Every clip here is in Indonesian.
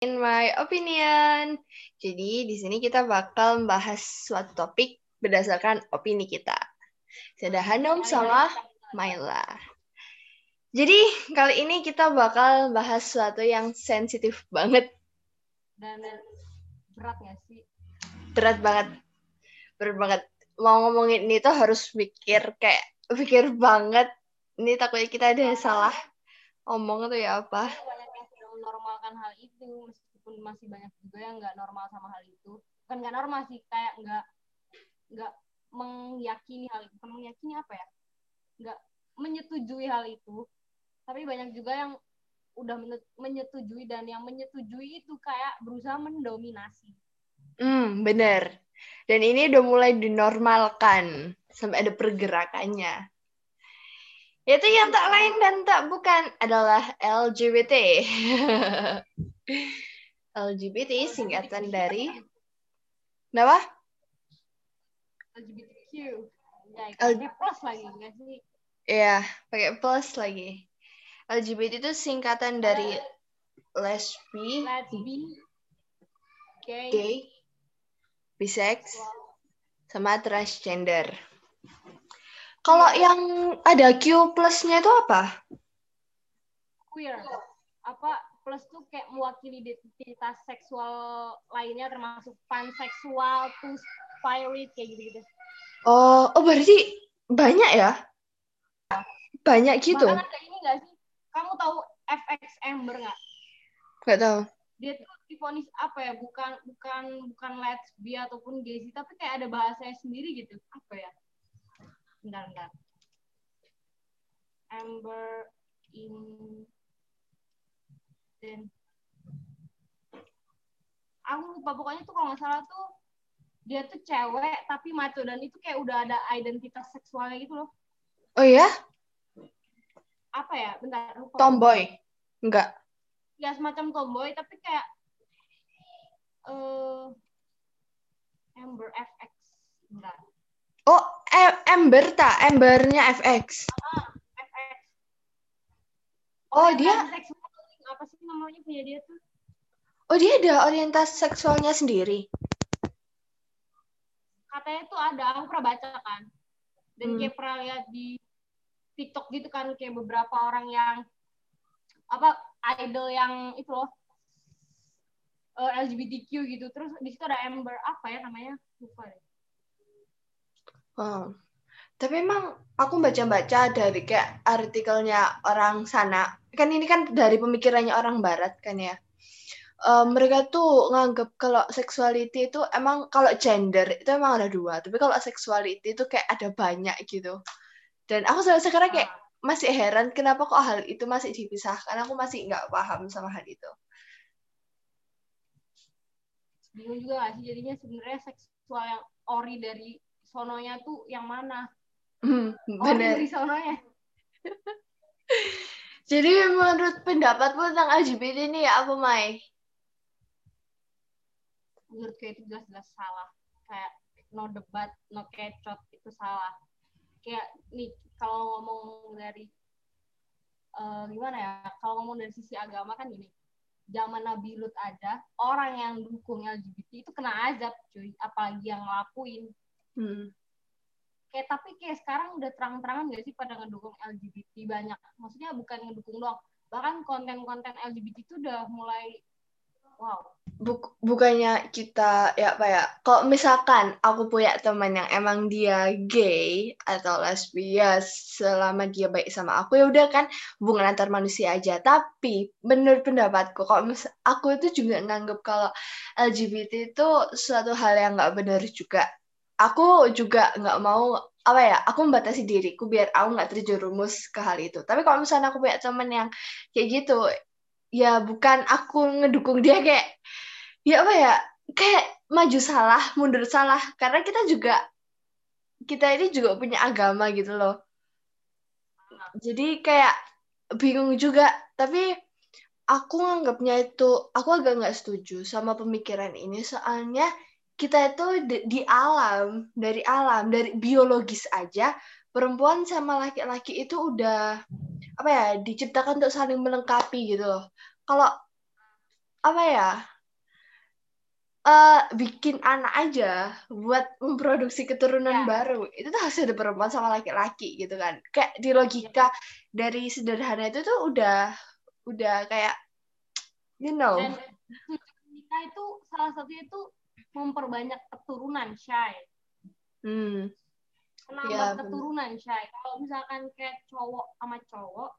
in my opinion. Jadi di sini kita bakal membahas suatu topik berdasarkan opini kita. Saya Hanum sama Maila. Jadi kali ini kita bakal bahas suatu yang sensitif banget. Dan berat gak sih? Berat banget. Berat banget. Mau ngomongin ini tuh harus mikir kayak pikir banget. Ini takutnya kita ada salah omong tuh ya apa. Menormalkan hal itu, meskipun masih banyak juga yang nggak normal sama hal itu. Bukan nggak normal sih, kayak nggak nggak meyakini hal itu. Bukan meyakini apa ya? Nggak menyetujui hal itu. Tapi banyak juga yang udah menyetujui dan yang menyetujui itu kayak berusaha mendominasi. Hmm, bener. Dan ini udah mulai dinormalkan sampai ada pergerakannya. Itu yang tak lain dan tak bukan adalah LGBT. LGBT singkatan dari Kenapa? LGBTQ. Ya, pakai plus lagi enggak sih? Iya, pakai plus lagi. LGBT itu singkatan dari lesbi, lesbi, gay, gay bisex, sama transgender. Kalau yang ada Q plusnya itu apa? Queer. Apa plus tuh kayak mewakili identitas seksual lainnya termasuk panseksual, two spirit kayak gitu-gitu. Oh, oh berarti banyak ya? Banyak gitu. Bahkan ada ini gak sih? Kamu tahu FX Amber nggak? Nggak tahu. Dia tuh difonis apa ya? Bukan bukan bukan lesbi ataupun gay sih, tapi kayak ada bahasanya sendiri gitu. Apa ya? Bentar bentar. Amber in dan aku lupa pokoknya tuh kalau nggak salah tuh dia tuh cewek tapi maco dan itu kayak udah ada identitas seksualnya gitu loh. Oh ya apa ya? Bentar lupa tomboy. Enggak ya semacam tomboy tapi kayak uh, Amber FX bentar Oh, Ember tak? Embernya FX. Ah, FX. Oh, dia apa sih namanya punya dia tuh? Oh, dia ada orientasi seksualnya sendiri. Katanya tuh ada, aku pernah baca kan. Dan hmm. kayak pernah lihat di TikTok gitu kan kayak beberapa orang yang apa idol yang itu loh uh, eh, LGBTQ gitu. Terus di situ ada Ember apa ya namanya? Lupa deh Oh. Tapi emang aku baca-baca dari kayak artikelnya orang sana. Kan ini kan dari pemikirannya orang barat kan ya. Uh, mereka tuh nganggap kalau sexuality itu emang kalau gender itu emang ada dua, tapi kalau sexuality itu kayak ada banyak gitu. Dan aku sampai sekarang kayak masih heran kenapa kok hal itu masih dipisahkan. Aku masih nggak paham sama hal itu. Bingung juga gak sih jadinya sebenarnya seksual yang ori dari sononya tuh yang mana? Hmm, oh, dari sononya. Jadi menurut pendapatmu tentang LGBT ini ya apa, Mai? Menurutku itu jelas-jelas salah. Kayak no debat, no kecot, itu salah. Kayak nih, kalau ngomong dari uh, gimana ya? Kalau ngomong dari sisi agama kan gini. Zaman Nabi Lut ada, orang yang dukung LGBT itu kena azab, cuy. Apalagi yang ngelakuin. Hmm. Kayak tapi kayak sekarang udah terang-terangan gak sih pada ngedukung LGBT banyak. Maksudnya bukan ngedukung doang. Bahkan konten-konten LGBT itu udah mulai wow. Buk bukannya kita ya apa ya kalau misalkan aku punya teman yang emang dia gay atau lesbi ya selama dia baik sama aku ya udah kan hubungan antar manusia aja tapi menurut pendapatku kalau mis aku itu juga nganggep kalau LGBT itu suatu hal yang nggak benar juga aku juga nggak mau apa ya aku membatasi diriku biar aku nggak terjerumus ke hal itu. Tapi kalau misalnya aku punya temen yang kayak gitu ya bukan aku ngedukung dia kayak ya apa ya kayak maju salah mundur salah. Karena kita juga kita ini juga punya agama gitu loh. Jadi kayak bingung juga. Tapi aku nganggapnya itu aku agak nggak setuju sama pemikiran ini. Soalnya kita itu di, di alam dari alam dari biologis aja perempuan sama laki-laki itu udah apa ya diciptakan untuk saling melengkapi gitu loh. Kalau apa ya uh, bikin anak aja buat memproduksi keturunan Ya. baru itu tuh ada perempuan sama laki-laki gitu kan. Kayak di logika dari sederhana itu tuh udah udah kayak you know. Dan nikah itu salah satunya itu memperbanyak keturunan, Shay. hmm Menambah Iya, bener. keturunan, Shay. Kalau misalkan kayak cowok sama cowok,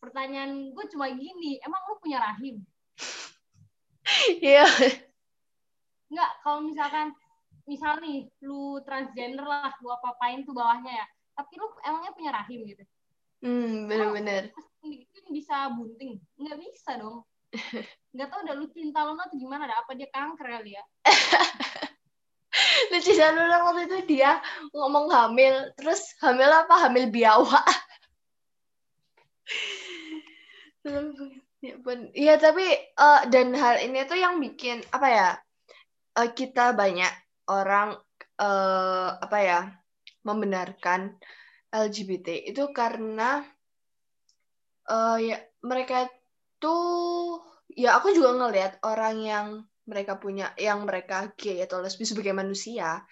pertanyaan gue cuma gini, emang lu punya rahim? iya Enggak, kalau misalkan misal nih lu transgender lah, lu apa-apain tuh bawahnya ya. Tapi lu emangnya punya rahim gitu. hmm bener-bener bisa bunting. Nggak bisa dong. Nggak tahu udah lu cinta lo atau gimana dah. Apa dia kanker kali ya? lucu banget waktu itu dia ngomong hamil terus hamil apa hamil biawak ya iya tapi eh, dan hal ini tuh yang bikin apa ya eh, kita banyak orang eh, apa ya membenarkan LGBT itu karena eh, ya mereka tuh ya aku juga ngelihat orang yang mereka punya yang mereka gay atau lesbi sebagai manusia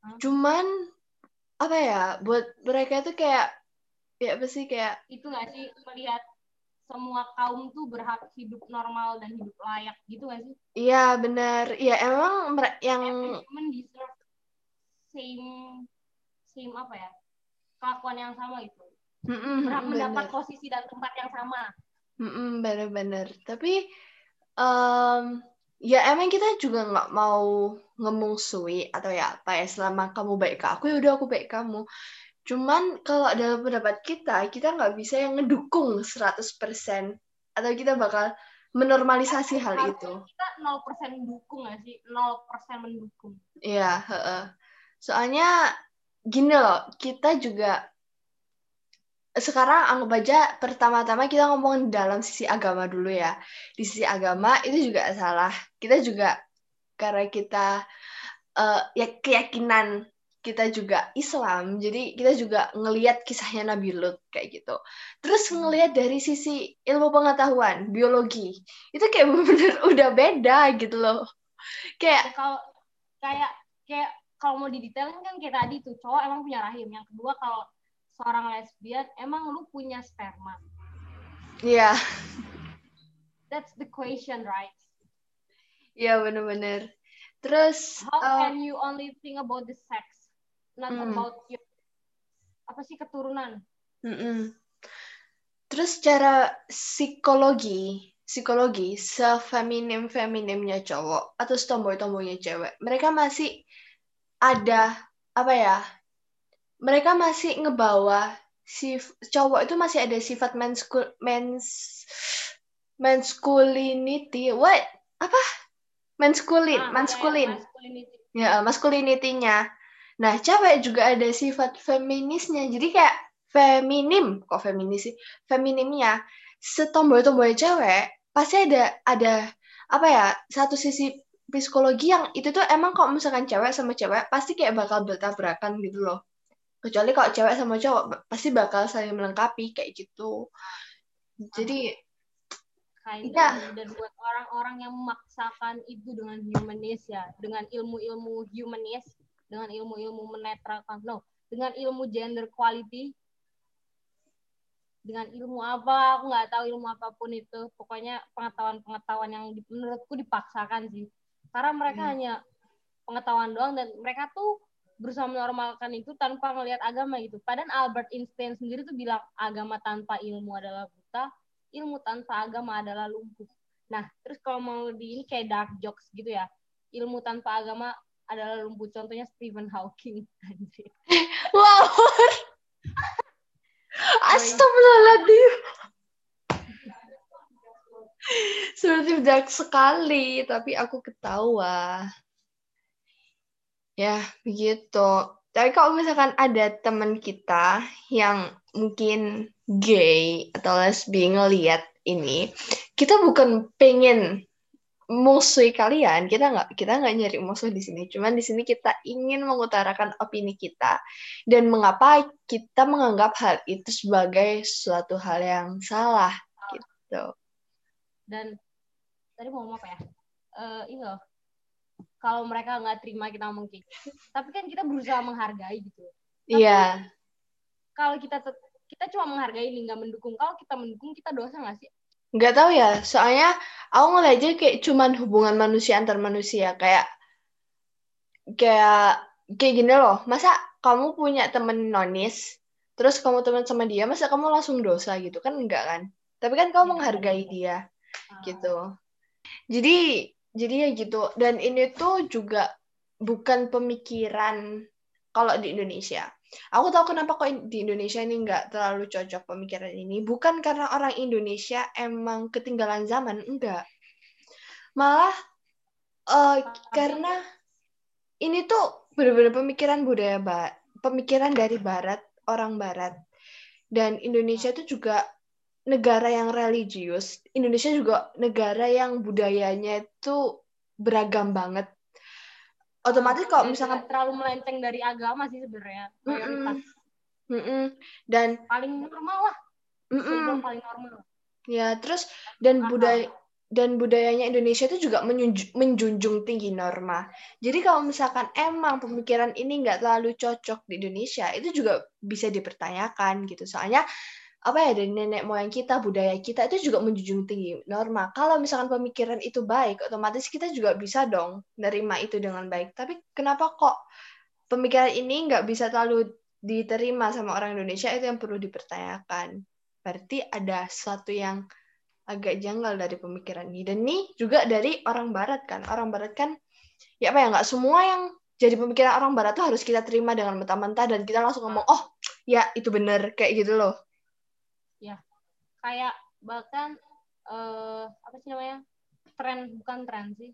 Hmm. cuman apa ya buat mereka tuh kayak ya apa sih kayak Itu nggak sih melihat semua kaum tuh berhak hidup normal dan hidup layak gitu nggak sih? iya bener iya emang yang human deserve same same apa ya kelakuan yang sama gitu. Mm-mm, Berhak mendapat bener. posisi dan tempat yang sama. Mm-mm, bener-bener tapi em, ya emang kita juga nggak mau ngemungsui atau ya apa ya selama kamu baik ke aku ya udah aku baik kamu cuman kalau dalam pendapat kita kita nggak bisa yang ngedukung 100% atau kita bakal menormalisasi hal itu Kita 0% dukung nggak sih? 0% mendukung. Iya, heeh. Soalnya gini loh, kita juga sekarang anggap aja pertama-tama kita ngomong dalam sisi agama dulu ya. Di sisi agama itu juga salah. Kita juga karena kita eh, ya keyakinan kita juga Islam, jadi kita juga ngelihat kisahnya Nabi Lut kayak gitu. Terus ngelihat dari sisi ilmu pengetahuan, biologi, itu kayak bener-bener udah beda gitu loh. Kayak Ya, kalau kayak kayak kalau mau didetailin kan kayak tadi tuh cowok emang punya rahim. Yang kedua kalau seorang lesbian emang lu punya sperma. ya That's the question, right? Iya bener-bener. Terus How eh, can you only think about the sex, not Hmm. about your apa sih keturunan? mm-mm. terus cara psikologi psikologi sefeminim feminimnya cowok atau setomboy tomboynya cewek, mereka masih ada apa ya? Mereka masih ngebawa si cowok itu masih ada sifat menskul mens masculinity. What? Apa? Maskulin, Ah, ya masculinity-nya. Nah, cewek juga ada sifat feminisnya. Jadi kayak feminim, kok feminis sih? Feminimnya. Setomboy-tomboy cewek pasti ada ada apa ya? Satu sisi psikologi yang itu tuh emang kalau misalkan cewek sama cewek pasti kayak bakal bertabrakan gitu loh. Kecuali kalau cewek sama cowok pasti bakal saling melengkapi kayak gitu. Jadi Kind Iya. of. dan buat orang-orang yang memaksakan itu dengan humanis ya, dengan ilmu-ilmu humanis, dengan ilmu-ilmu menetralkan, no, dengan ilmu gender equality, dengan ilmu apa, aku nggak tahu ilmu apa pun itu, pokoknya pengetahuan-pengetahuan yang menurutku dipaksakan sih, karena mereka Hmm. hanya pengetahuan doang dan mereka tuh berusaha menormalkan itu tanpa ngelihat agama gitu. Padahal Albert Einstein sendiri tuh bilang agama tanpa ilmu adalah buta, ilmu tanpa agama adalah lumpuh. Nah, terus kalau mau di ini kayak dark jokes gitu ya. Ilmu tanpa agama adalah lumpuh. Contohnya Stephen Hawking. Wow. Astagfirullahaladzim. Seperti dark sekali, tapi aku ketawa. Ya, begitu. Tapi kalau misalkan ada teman kita yang mungkin gay atau lesbi ngeliat ini, kita bukan pengen musuhi kalian. Kita nggak kita nggak nyari musuh di sini. Cuman di sini kita ingin mengutarakan opini kita dan mengapa kita menganggap hal itu sebagai suatu hal yang salah gitu. Dan tadi mau ngomong apa ya uh, ini loh kalau mereka nggak terima kita ngomong kayak gitu. tapi kan kita berusaha menghargai gitu. Iya. yeah. kalau kita kita cuma menghargai ini nggak mendukung. Kalau kita mendukung kita dosa nggak sih? Nggak tahu ya. Soalnya aku ngeliatnya kayak cuman hubungan manusia antar manusia. Kayak kayak kayak gini loh. Masa kamu punya temen nonis terus kamu teman sama dia masa kamu langsung dosa gitu? Kan enggak kan? Tapi kan kamu iya, menghargai dia ah. gitu. Jadi jadi ya gitu. Dan ini tuh juga bukan pemikiran kalau di Indonesia. Aku tahu kenapa kok di Indonesia ini nggak terlalu cocok pemikiran ini. Bukan karena orang Indonesia emang ketinggalan zaman enggak. Malah uh, karena ini tuh benar-benar pemikiran budaya ba pemikiran dari Barat orang Barat. Dan Indonesia itu juga negara yang religius. Indonesia juga negara yang budayanya itu beragam banget. Otomatis kalau misalkan terlalu melenceng dari agama sih sebenarnya mayoritas. Mm -mm. Dan paling normal lah. Mm -mm. paling normal. Ya, terus dan budaya dan budayanya Indonesia itu juga menjunjung tinggi norma. Jadi kalau misalkan emang pemikiran ini nggak terlalu cocok di Indonesia, itu juga bisa dipertanyakan gitu. Soalnya apa ya dari nenek moyang kita, budaya kita itu juga menjunjung tinggi norma. Kalau misalkan pemikiran itu baik, otomatis kita juga bisa dong nerima itu dengan baik. Tapi kenapa kok pemikiran ini nggak bisa terlalu diterima sama orang Indonesia itu yang perlu dipertanyakan. Berarti ada sesuatu yang agak janggal dari pemikiran ini. Dan ini juga dari orang Barat kan. Orang Barat kan, ya apa ya, nggak semua yang jadi pemikiran orang Barat tuh harus kita terima dengan mentah-mentah dan kita langsung ngomong, oh ya itu bener, kayak gitu loh. Ya, kayak bahkan, uh, apa sih namanya, tren, bukan tren sih,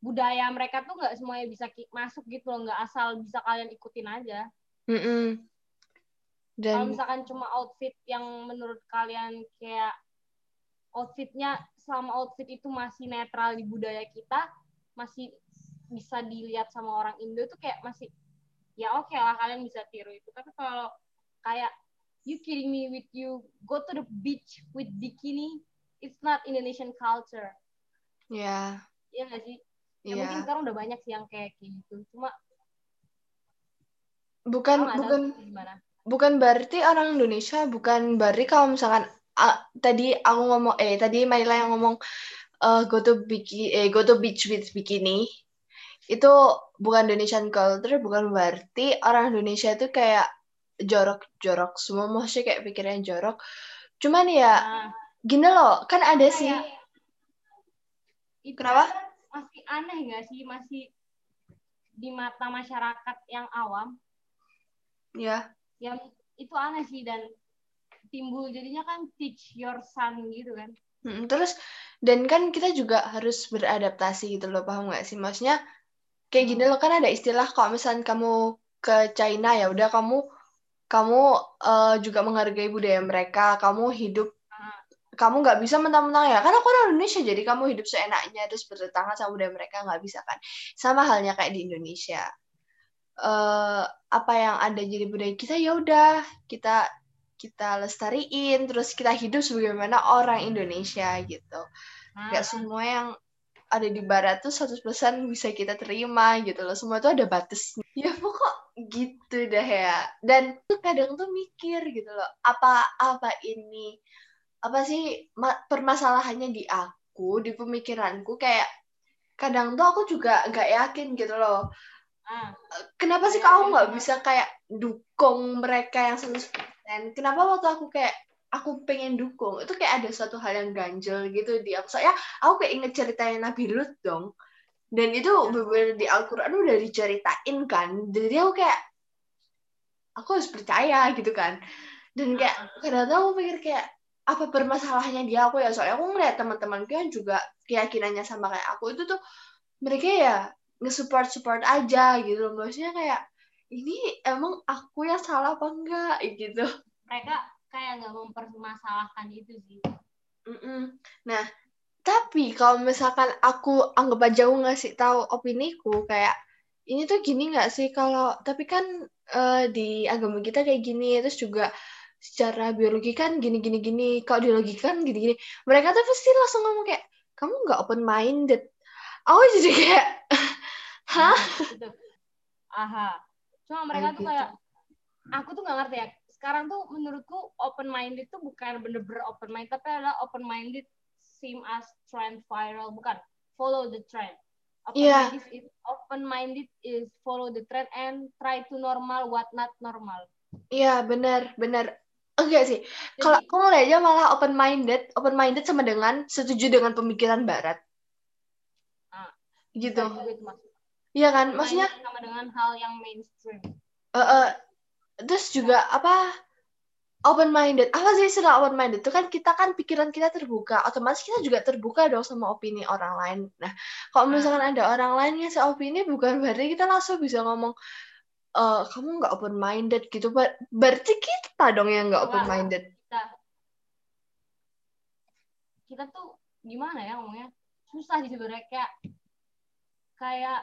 budaya mereka tuh nggak semuanya bisa masuk gitu loh, nggak asal bisa kalian ikutin aja. Mm -mm. Dan... Kalau misalkan cuma outfit yang menurut kalian kayak outfitnya selama outfit itu masih netral di budaya kita masih bisa dilihat sama orang Indo tuh kayak masih ya oke okay lah kalian bisa tiru itu. Tapi kalau kayak you kidding me with you? Go to the beach with bikini? It's not Indonesian culture. Ya. Yeah. iya nggak sih? Ya yeah. mungkin sekarang udah banyak sih yang kayak gitu. Cuma bukan bukan bukan berarti orang Indonesia bukan berarti kalau misalkan uh, tadi aku ngomong eh tadi Maila yang ngomong uh, go to biki eh go to beach with bikini itu bukan Indonesian culture bukan berarti orang Indonesia itu kayak jorok-jorok semua maksudnya kayak pikirannya jorok. Cuman ya nah, gini loh kan ada sih. itu kenapa? masih aneh nggak sih? Masih di mata masyarakat yang awam. Ya. Yang itu aneh sih dan timbul jadinya kan teach your son gitu kan. Hmm, terus dan kan kita juga harus beradaptasi gitu loh paham nggak sih? Maksudnya kayak gini loh kan ada istilah kalau misalnya kamu ke China ya udah kamu kamu uh, juga menghargai budaya mereka kamu hidup kamu nggak bisa mentang-mentang ya. Karena aku orang Indonesia jadi kamu hidup seenaknya terus bertentangan sama budaya mereka nggak bisa kan? Sama halnya kayak di Indonesia. Uh, apa yang ada jadi budaya kita ya udah kita kita lestariin terus kita hidup sebagaimana orang Indonesia gitu. Nggak hmm. semua yang ada di barat tuh 100% bisa kita terima gitu loh. Semua tuh ada batasnya. Ya pokok gitu dah ya. Dan tuh kadang tuh mikir gitu loh apa apa ini apa sih permasalahannya di aku di pemikiranku? Kayak kadang tuh aku juga nggak yakin gitu loh. Ah. kenapa sih kamu nggak bisa kayak dukung mereka yang 100% dan kenapa waktu aku kayak aku pengen dukung. Itu kayak ada suatu hal yang ganjel gitu di aku. Soalnya aku kayak inget ceritanya Nabi Lut dong. Dan itu bener di Al-Quran udah diceritain kan. Jadi aku kayak aku harus percaya gitu kan. Dan kayak kadang-kadang aku pikir kayak apa permasalahannya dia? Aku ya soalnya aku ngeliat teman-temanku yang juga keyakinannya sama kayak aku itu tuh mereka ya nge-support support aja gitu. Maksudnya kayak ini emang aku yang salah apa enggak? Gitu. Mereka kayak nggak mempermasalahkan itu sih Mm-mm. nah tapi kalau misalkan aku anggap aja aku ngasih tahu opiniku kayak ini tuh gini nggak sih kalau tapi kan uh, di agama kita kayak gini terus juga secara biologi kan gini gini gini kalau di logika kan gini gini mereka tuh pasti langsung ngomong kayak kamu nggak open minded aku jadi kayak hah gitu. aha cuma mereka Kayak tuh gitu. kayak aku tuh nggak ngerti ya sekarang tuh menurutku open minded tuh bukan bener-bener open minded tapi adalah open minded same as trend viral. Bukan follow the trend. Open Iya. minded is open minded is follow the trend and try to normal what not normal. Iya benar benar. Enggak sih. Kalau aku ngeliatnya malah open minded open minded sama dengan setuju dengan pemikiran barat. Ah, gitu. Itu masuk. iya kan? Maksudnya sama dengan hal yang mainstream. Eh, eh, terus juga apa? Open minded apa sih istilah open minded itu kan kita kan pikiran kita terbuka. Otomatis kita juga terbuka dong sama opini orang lain. Nah kalau Ah. misalkan ada orang lain yang seopini bukan berarti kita langsung bisa ngomong eh kamu nggak open minded gitu. Ber- berarti kita dong yang nggak open minded kita. Kita tuh gimana ya ngomongnya? Susah sih sebenarnya. Kayak kayak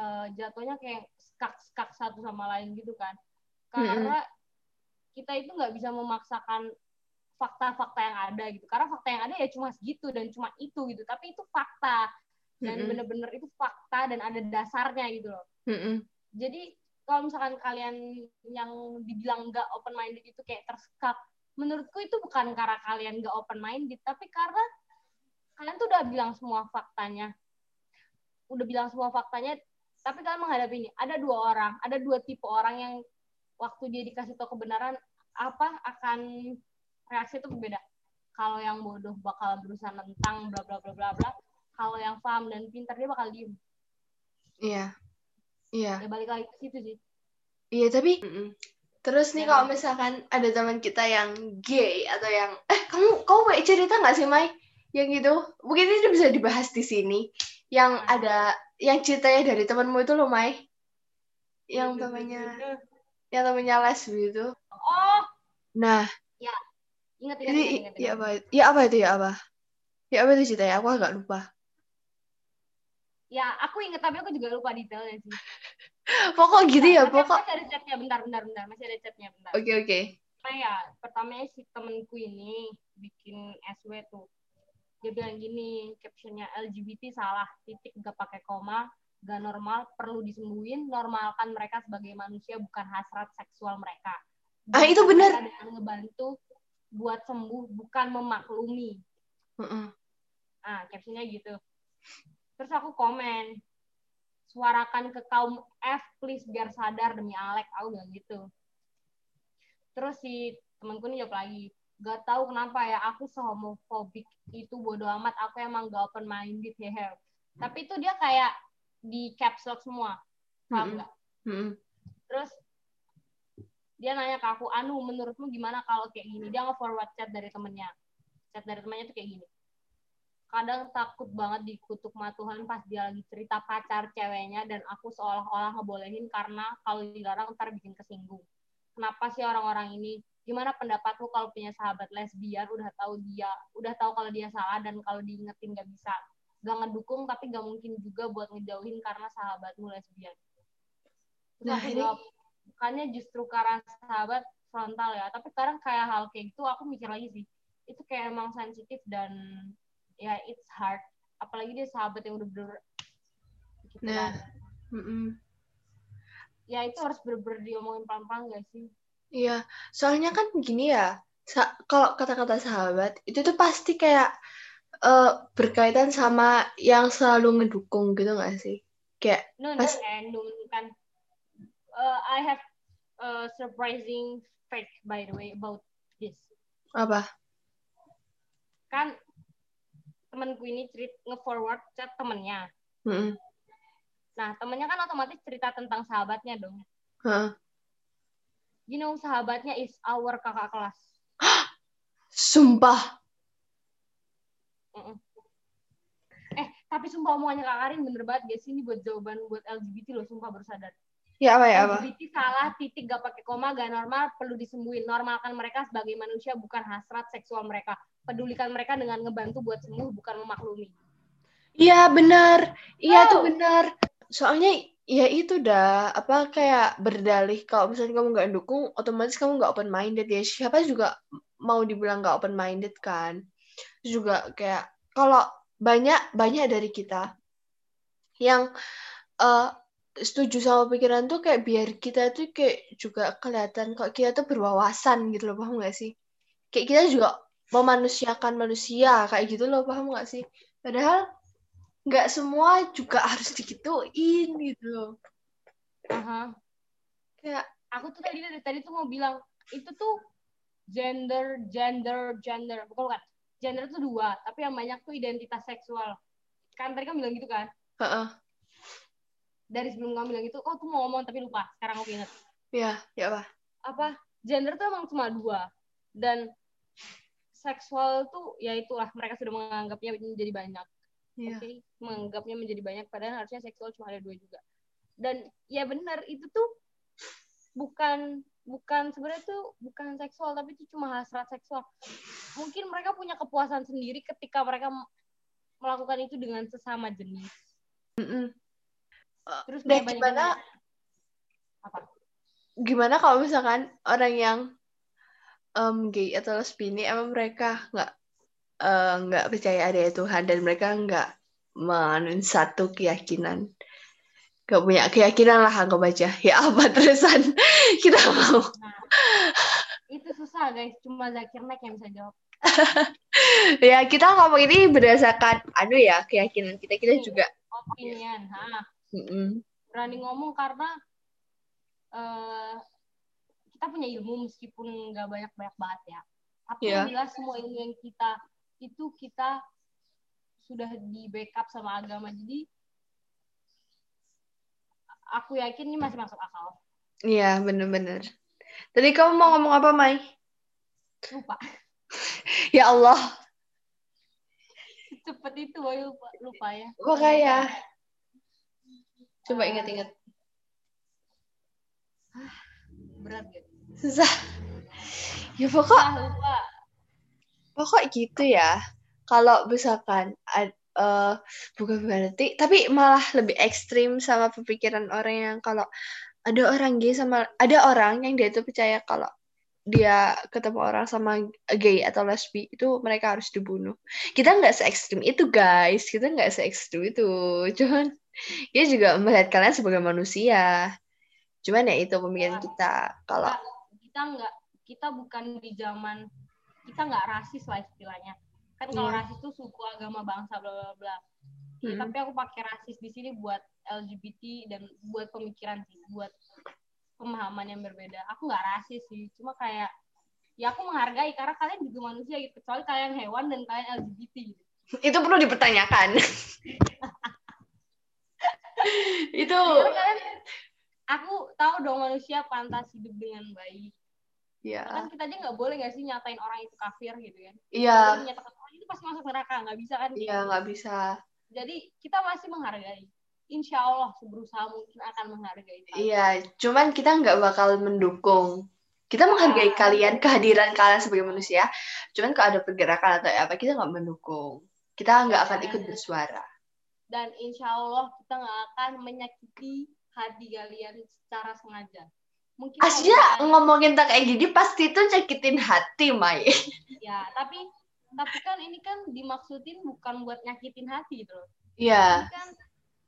eh, jatuhnya kayak skak-skak satu sama lain gitu kan. Karena kita itu nggak bisa memaksakan fakta-fakta yang ada gitu. Karena fakta yang ada ya cuma segitu dan cuma itu gitu. Tapi itu fakta. Dan bener-bener itu fakta dan ada dasarnya gitu loh. Mm-mm. jadi kalau misalkan kalian yang dibilang nggak open minded itu kayak tersekak menurutku itu bukan karena kalian nggak open minded tapi karena kalian tuh udah bilang semua faktanya. Udah bilang semua faktanya tapi kalian menghadapi ini ada dua orang ada dua tipe orang yang waktu dia dikasih tahu kebenaran apa akan reaksi itu berbeda kalau yang bodoh bakal berusaha nentang bla bla bla bla bla. Kalau yang paham dan pintar dia bakal diem. Iya. Iya. Ya balik lagi ke situ sih. Iya tapi Mm-mm. terus nih Ya. kalau misalkan ada teman kita yang gay atau yang eh kamu kamu mau cerita nggak sih Mai? Yang gitu. Mungkin ini bisa dibahas di sini yang ada yang ceritanya dari temanmu itu loh Mai. Yang Gitu, temannya gitu. yang temannya lesbi itu oh. Nah. Ingat ingat ingat, ingat, ya apa ya apa itu ya apa? Ya apa itu ceritanya? Aku agak lupa. Ya aku ingat tapi aku juga lupa detailnya sih. Pokok gitu ya Masih- pokok. masih ada chatnya. Bentar bentar bentar. Masih ada chatnya bentar. Oke oke. Nah ya pertamanya si temenku ini bikin SW tuh dia bilang gini captionnya LGBT salah titik gak pakai koma gak normal perlu disembuhin normalkan mereka sebagai manusia bukan hasrat seksual mereka. Ah, itu benar. dengan ngebantu buat sembuh bukan memaklumi. Mm-mm. ah captionnya gitu. Terus aku komen suarakan ke kaum F please biar sadar demi Alek. Aku bilang gitu. Terus si temanku ini jawab lagi gak tahu kenapa ya aku sehomofobik itu bodo amat. Aku emang gak open minded ya tapi itu dia kayak di caps lock semua. Paham Mm-mm. nggak? Mm-mm. terus dia nanya ke aku Anu menurutmu gimana kalau kayak gini? Dia nge-forward chat dari temennya. Chat dari temennya tuh kayak gini. Kadang takut banget dikutuk sama Tuhan pas dia lagi cerita pacar ceweknya dan aku seolah-olah ngebolehin karena kalau dilarang ntar bikin kesinggung. Kenapa sih orang-orang ini gimana pendapatmu kalau punya sahabat lesbian udah tahu dia udah tahu kalau dia salah dan kalau diingetin gak bisa gak ngedukung tapi gak mungkin juga buat ngejauhin karena sahabatmu lesbian Terus Nah, ini- bukannya justru karena sahabat frontal ya tapi sekarang kayak hal kayak gitu aku mikir lagi sih itu kayak emang sensitif dan ya it's hard apalagi dia sahabat yang udah bener gitu Nah. kan. Mm-mm. ya itu harus bener-bener diomongin pelan-pelan gak sih Iya, soalnya kan gini ya, sa- kalau kata-kata sahabat itu tuh pasti kayak eh, berkaitan sama yang selalu ngedukung gitu nggak sih? Kayak, no no Pas- and kan uh, I have uh, surprising fact by the way about this apa? kan temanku ini cerit nge-forward chat temennya Mm-mm. nah temennya kan otomatis cerita tentang sahabatnya dong Heeh. You know sahabatnya is our kakak kelas Sumpah. eh tapi sumpah omongannya kak Karin bener banget guys ini buat jawaban buat LGBT loh sumpah baru sadar Ya apa ya apa? LGBT salah titik gak pakai koma gak normal perlu disembuhin normalkan mereka sebagai manusia bukan hasrat seksual mereka pedulikan mereka dengan ngebantu buat sembuh bukan memaklumi Iya benar, iya Oh. benar. Soalnya ya itu dah apa kayak berdalih kalau misalnya kamu nggak dukung, otomatis kamu nggak open minded ya. Siapa juga mau dibilang nggak open minded kan? juga kayak kalau banyak banyak dari kita yang uh, setuju sama pikiran tuh kayak biar kita tuh kayak juga kelihatan kok kita tuh berwawasan gitu loh paham gak sih kayak kita juga memanusiakan manusia kayak gitu loh paham gak sih padahal nggak semua juga harus digituin gitu. Loh Aha. kayak aku tuh tadi dari tadi tuh mau bilang itu tuh gender gender gender. Bukan bukan gender tuh dua tapi yang banyak tuh identitas seksual. Kan tadi kan bilang gitu kan? Heeh. dari sebelum kamu bilang gitu oh tuh mau ngomong tapi lupa. Sekarang aku ingat. Ya ya apa? Apa? Gender tuh emang cuma dua. Dan seksual tuh ya itulah mereka sudah menganggapnya menjadi banyak Iya. oke menganggapnya menjadi banyak padahal harusnya seksual cuma ada dua juga. Dan ya benar itu tuh bukan bukan sebenarnya tuh bukan seksual tapi itu cuma hasrat seksual. Mungkin mereka punya kepuasan sendiri ketika mereka melakukan itu dengan sesama jenis. Mm-mm. terus Dan gimana apa? gimana kalau misalkan orang yang em, gay atau lesbi ini emang mereka nggak eh, nggak percaya ada Tuhan dan mereka nggak menganut satu keyakinan. Nggak punya keyakinan lah anggap aja. Ya apa terusan? Kita mau. itu susah guys. Cuma Zakir Nek yang bisa jawab. Ya kita ngomong ini berdasarkan anu ya keyakinan kita. Kita juga opinion ha. Mm-mm. berani ngomong karena eh kita punya ilmu meskipun nggak banyak banyak banget ya. Tapi Iya. yang jelas semua ilmu yang kita itu kita sudah di backup sama agama. Jadi aku yakin ini masih masuk akal. Iya bener-bener. Tadi kamu mau ngomong apa Mai? Lupa. Ya Allah. Cepet itu woy, lupa lupa ya. Makanya coba ingat-ingat. Berat gitu susah. Ya pokok ah lupa pokok gitu ya? Kalau misalkan ad- eh, bukan berarti tapi malah lebih ekstrim sama pemikiran orang yang kalau ada orang gay sama ada orang yang dia tuh percaya kalau dia ketemu orang sama gay atau lesbi itu mereka harus dibunuh. Kita nggak se ekstrim itu guys. Kita nggak se ekstrim itu. Cuman dia juga melihat kalian sebagai manusia. Cuman ya itu pemikiran kita. Kalau kita nggak kita bukan di zaman kita nggak rasis lah istilahnya kan kalau Iya. rasis tuh suku agama bangsa bla bla bla Ya, Hmm. tapi aku pakai rasis di sini buat LGBT dan buat pemikiran sih buat pemahaman yang berbeda aku nggak rasis sih cuma kayak ya aku menghargai karena kalian juga manusia gitu kecuali kalian hewan dan kalian LGBT gitu. itu perlu dipertanyakan itu Karena kalian aku tahu dong manusia pantas hidup dengan baik ya kan kita aja nggak boleh nggak sih nyatain orang itu kafir gitu kan? Iya. Kita menyatakan orang itu pasti masuk neraka nggak bisa kan? Iya nggak bisa. Jadi kita masih menghargai. Insya Allah berusaha mungkin akan menghargai. Iya cuman kita nggak bakal mendukung. Kita menghargai Ah. kalian kehadiran kalian sebagai manusia. Cuman kalau ada pergerakan atau apa kita nggak mendukung. Kita nggak akan ikut bersuara. Dan insya Allah kita nggak akan menyakiti hati kalian secara sengaja mungkin aslinya misalnya- ngomongin tentang kayak gini pasti itu nyakitin hati Mai. Ya tapi tapi kan ini kan dimaksudin bukan buat nyakitin hati gitu loh. Iya. Kan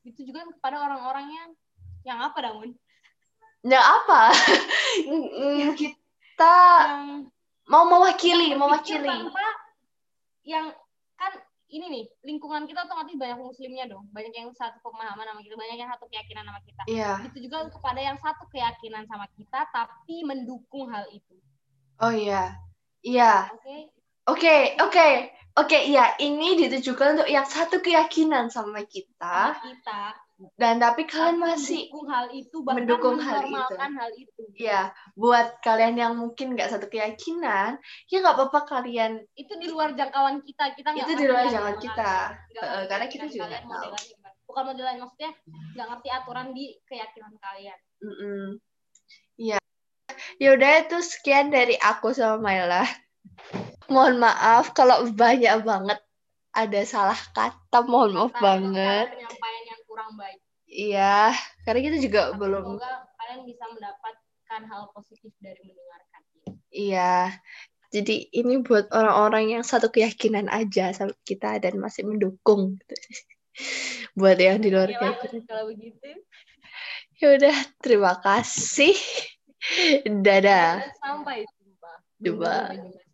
ditujukan kepada orang-orang yang yang apa damun? Ya apa? Mm, kita yang mau mewakili yang mewakili. tanpa yang kan ini nih lingkungan kita otomatis banyak muslimnya dong. Banyak yang satu pemahaman sama kita banyak yang satu keyakinan sama kita. Iya. Itu juga kepada yang satu keyakinan sama kita tapi mendukung hal itu. Oh iya. Iya. Oke? Oke, oke, oke, iya. Ini ditujukan untuk yang satu keyakinan sama kita, sama kita dan tapi kalian masih, mendukung hal itu bahkan mendukung hal menormalkan hal itu ya, buat kalian yang mungkin nggak satu keyakinan, ya nggak apa-apa kalian. itu di luar jangkauan kita kita Itu di luar jangkauan kita. karena kita keyakinan juga nggak tahu. bukan modelan maksudnya nggak ngerti aturan di keyakinan kalian Mm-mm. Iya. Yaudah itu sekian dari aku sama Maila. Mohon maaf kalau banyak banget ada salah kata, mohon maaf banget. Yang kurang baik Iya, karena kita juga Tapi belum. semoga kalian bisa mendapatkan hal positif dari mendengarkan Iya. Jadi ini buat orang-orang yang satu keyakinan aja sama kita dan masih mendukung. Gitu. buat yang di luar Ya, keyakinan. kalau begitu. Ya udah, terima kasih. Dadah. Sampai jumpa. Jumpa. Jumpa.